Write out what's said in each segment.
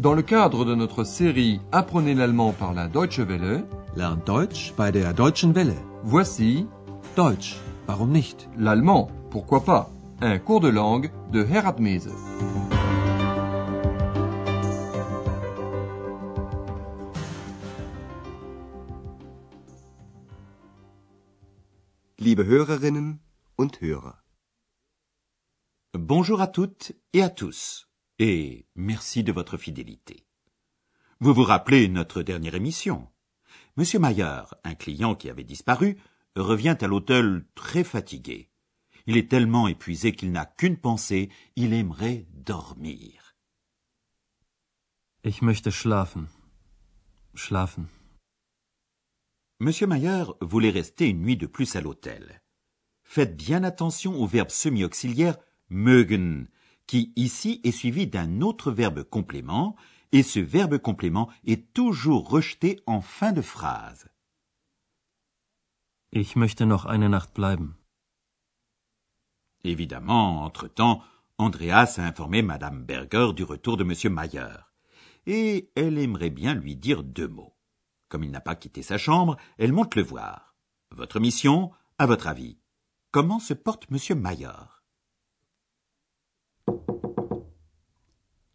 Dans le cadre de notre série Apprenez l'allemand par la Deutsche Welle, Lernt Deutsch bei der Deutschen Welle. voici Deutsch, warum nicht? l'allemand, pourquoi pas, un cours de langue de Herat Mese. Liebe Hörerinnen und Hörer. Bonjour à toutes et à tous, et merci de votre fidélité. Vous vous rappelez notre dernière émission Monsieur Mayer, un client qui avait disparu, revient à l'hôtel très fatigué. Il est tellement épuisé qu'il n'a qu'une pensée, il aimerait dormir. Ich möchte schlafen. Schlafen. Monsieur Mayer voulait rester une nuit de plus à l'hôtel. Faites bien attention au verbe semi-auxiliaire mögen, qui ici est suivi d'un autre verbe complément, et ce verbe complément est toujours rejeté en fin de phrase. Ich möchte noch eine Nacht bleiben. Évidemment, entre-temps, Andreas a informé Madame Berger du retour de Monsieur Mayer, et elle aimerait bien lui dire deux mots. Comme il n'a pas quitté sa chambre, elle monte le voir. Votre mission, à votre avis, comment se porte Monsieur Mayer?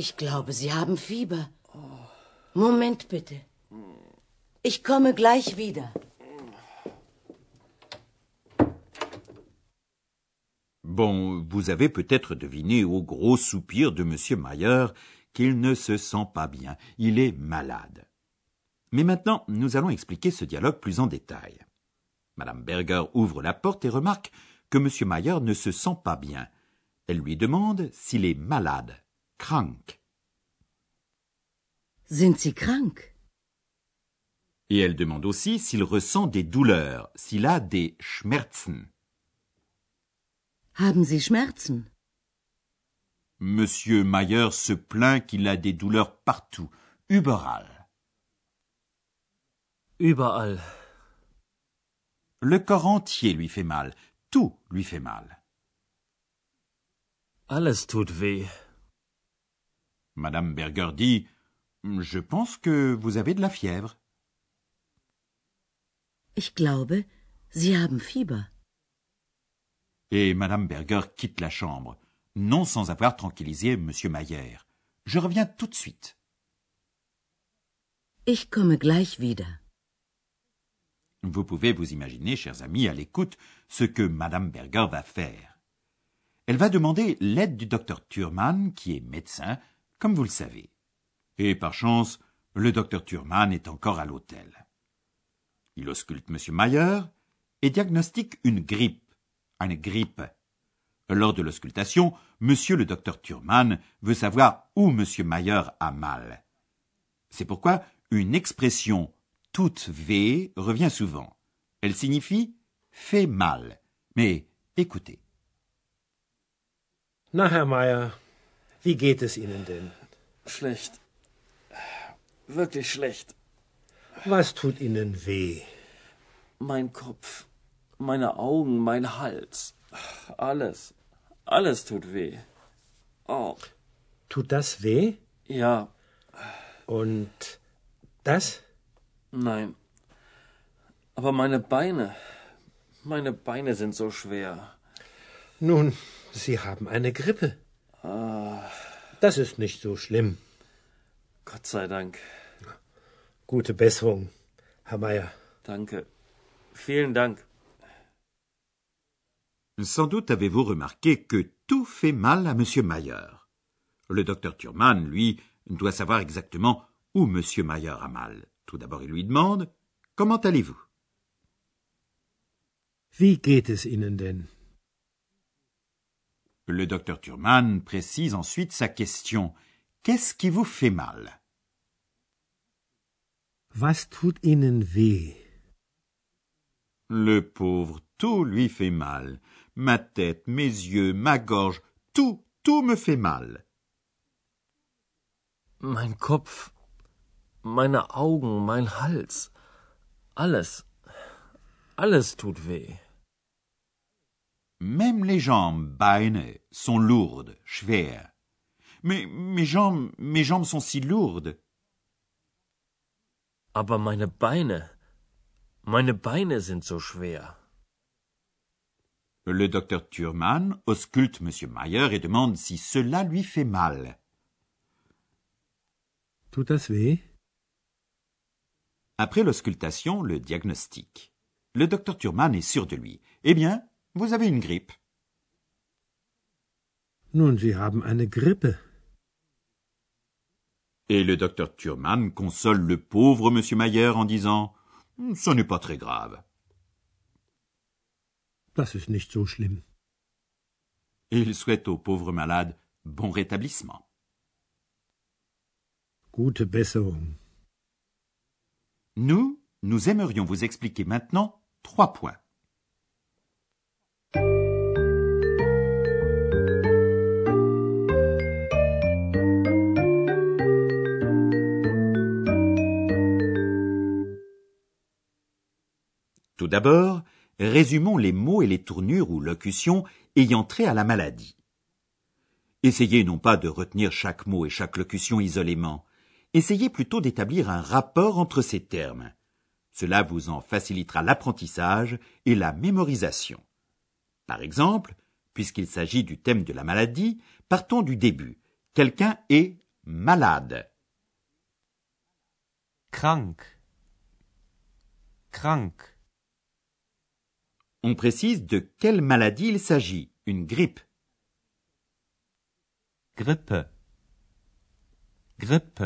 Ich glaube, Sie haben Fieber. Moment bitte. Ich komme gleich wieder. Bon, vous avez peut-être deviné au gros soupir de Monsieur Mayer qu'il ne se sent pas bien, il est malade. Mais maintenant, nous allons expliquer ce dialogue plus en détail. Madame Berger ouvre la porte et remarque que Monsieur Mayer ne se sent pas bien. Elle lui demande s'il est malade, krank. Sind Sie krank? Et elle demande aussi s'il ressent des douleurs, s'il a des Schmerzen. Haben Sie Schmerzen? Monsieur Mayer se plaint qu'il a des douleurs partout, überall. Überall. Le corps entier lui fait mal, tout lui fait mal. Alles tut weh. Madame Berger dit Je pense que vous avez de la fièvre. Ich glaube, Sie haben Fieber. Et Madame Berger quitte la chambre, non sans avoir tranquillisé Monsieur Mayer. Je reviens tout de suite. Ich komme gleich wieder. Vous pouvez vous imaginer, chers amis, à l'écoute, ce que Madame Berger va faire. Elle va demander l'aide du docteur Thurman, qui est médecin, comme vous le savez. Et par chance, le docteur Thurman est encore à l'hôtel. Il ausculte Monsieur Mayer et diagnostique une grippe, une grippe. Lors de l'auscultation, Monsieur le docteur Thurman veut savoir où Monsieur Mayer a mal. C'est pourquoi une expression toute V revient souvent. Elle signifie fait mal. Mais écoutez. Na, Herr Meier, wie geht es Ihnen denn? Schlecht. Wirklich schlecht. Was tut Ihnen weh? Mein Kopf, meine Augen, mein Hals. Alles. Alles tut weh. Oh, Tut das weh? ja, Und das? nein. Aber meine Beine. Meine Beine sind so schwer. Nun, Sie haben eine Grippe. Das ist nicht so schlimm. Gott sei Dank. Gute Besserung, Herr Meier. Danke. Vielen Dank. Sans doute avez-vous remarqué que tout fait mal à Monsieur Mayer. Le docteur Thurman, lui, doit savoir exactement où Monsieur Mayer a mal. Tout d'abord, il lui demande Comment allez-vous? Wie geht es Ihnen denn? Le docteur Thurman précise ensuite sa question qu'est-ce qui vous fait mal? Was tut Ihnen weh? Le pauvre, tout lui fait mal. Ma tête, mes yeux, ma gorge, tout, tout me fait mal. Mein Kopf, meine Augen, mein Hals. Alles. Alles tut weh. Même les jambes, Beine, sont lourdes, schwer. Mais mes jambes, mes jambes sont si lourdes. Aber meine Beine, meine Beine sind so schwer. Le docteur Thurman ausculte M. Mayer et demande si cela lui fait mal. Tut das weh? Après l'auscultation, le diagnostic. Le docteur Thurman est sûr de lui. Eh bien, vous avez une grippe? Nun, Sie haben eine Grippe. Et le docteur Thurman console le pauvre M. Mayer en disant Ce n'est pas très grave. Das ist nicht so schlimm. Et il souhaite au pauvre malade bon rétablissement. Gute Besserung. Nous, nous aimerions vous expliquer maintenant trois points. Tout d'abord, résumons les mots et les tournures ou locutions ayant trait à la maladie. Essayez non pas de retenir chaque mot et chaque locution isolément, essayez plutôt d'établir un rapport entre ces termes. Cela vous en facilitera l'apprentissage et la mémorisation. Par exemple, puisqu'il s'agit du thème de la maladie, partons du début. Quelqu'un est malade. Krank. Krank. On précise de quelle maladie il s'agit. Une grippe. Grippe. Grippe.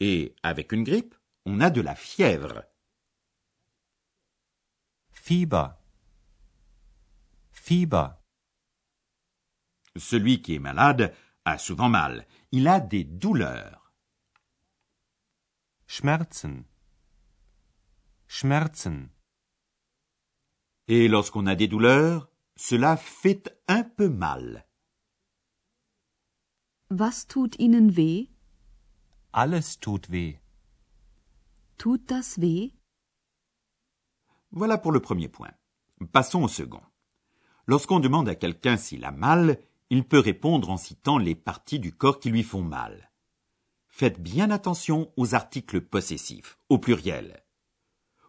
Et avec une grippe, on a de la fièvre. Fieber. Fieber. Celui qui est malade a souvent mal. Il a des douleurs. Schmerzen. Schmerzen. Et lorsqu'on a des douleurs, cela fait un peu mal. Was tut Ihnen weh? Alles tut weh. Tut das weh? Voilà pour le premier point. Passons au second. Lorsqu'on demande à quelqu'un s'il a mal, il peut répondre en citant les parties du corps qui lui font mal. Faites bien attention aux articles possessifs, au pluriel.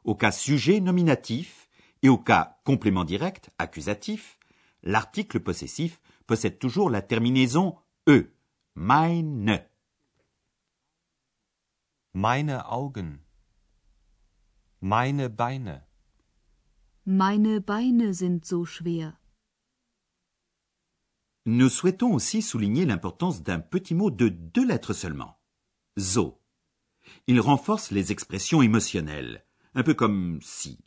Au cas sujet nominatif et au cas complément direct, accusatif, l'article possessif possède toujours la terminaison e, meine. Meine Augen. Meine Beine. Meine Beine sind so schwer. Nous souhaitons aussi souligner l'importance d'un petit mot de deux lettres seulement. Zo. Il renforce les expressions émotionnelles, un peu comme si.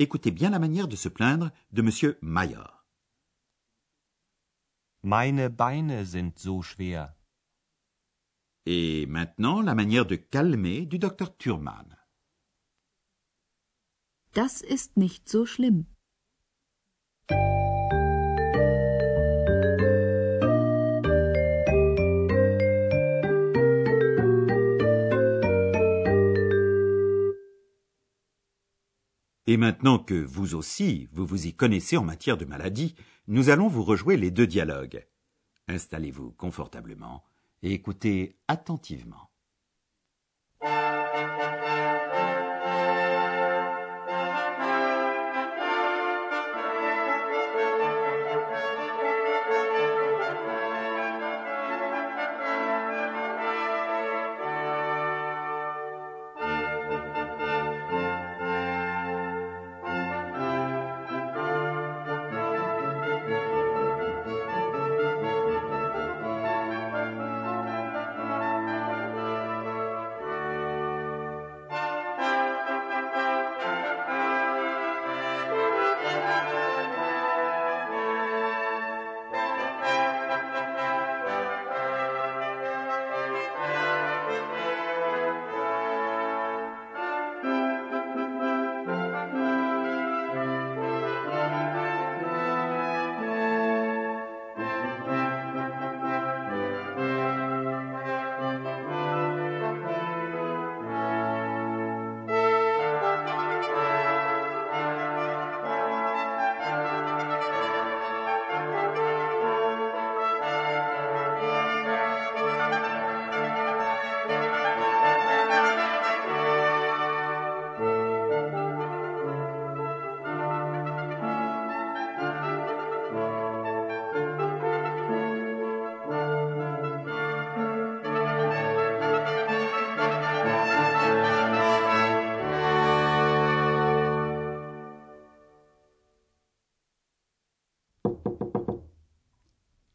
Écoutez bien la manière de se plaindre de M. Mayer. Meine Beine sind so schwer. Et maintenant, la manière de calmer du docteur Thurman. Das ist nicht so schlimm. Et maintenant que vous aussi, vous vous y connaissez en matière de maladie, nous allons vous rejouer les deux dialogues. Installez-vous confortablement et écoutez attentivement.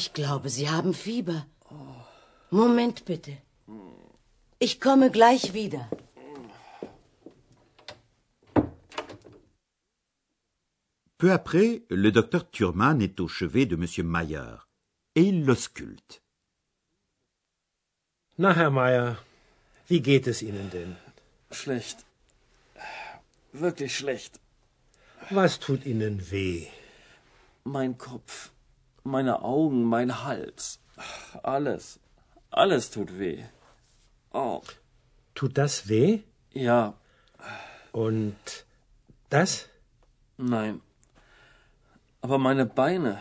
Ich glaube, Sie haben Fieber. Moment bitte. Ich komme gleich wieder. Peu après, le docteur Thurman est au chevet de M. Mayer, et il l'ausculte. Na, Herr Meier, wie geht es Ihnen denn? Schlecht. Wirklich schlecht. Was tut Ihnen weh? Mein Kopf, meine Augen, mein Hals. Alles. Alles tut weh. Oh, Tut das weh? ja, Und das? nein. Aber meine Beine.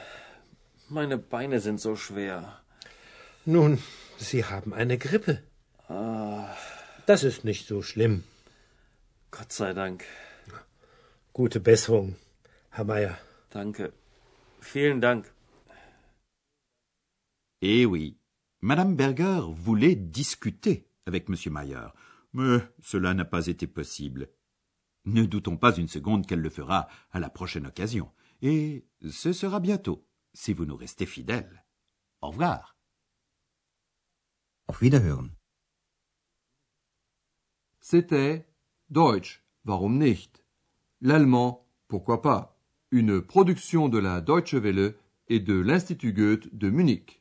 Meine Beine sind so schwer. Nun, Sie haben eine Grippe. Das ist nicht so schlimm. Gott sei Dank. Gute Besserung, Herr Meier. Danke. Vielen Dank. Eh oui, Madame Berger voulait discuter avec M. Mayer, mais cela n'a pas été possible. Ne doutons pas une seconde qu'elle le fera à la prochaine occasion, et ce sera bientôt, si vous nous restez fidèles. Au revoir. Auf Wiederhören. C'était Deutsch, warum nicht? L'allemand, pourquoi pas? Une production de la Deutsche Welle et de l'Institut Goethe de Munich.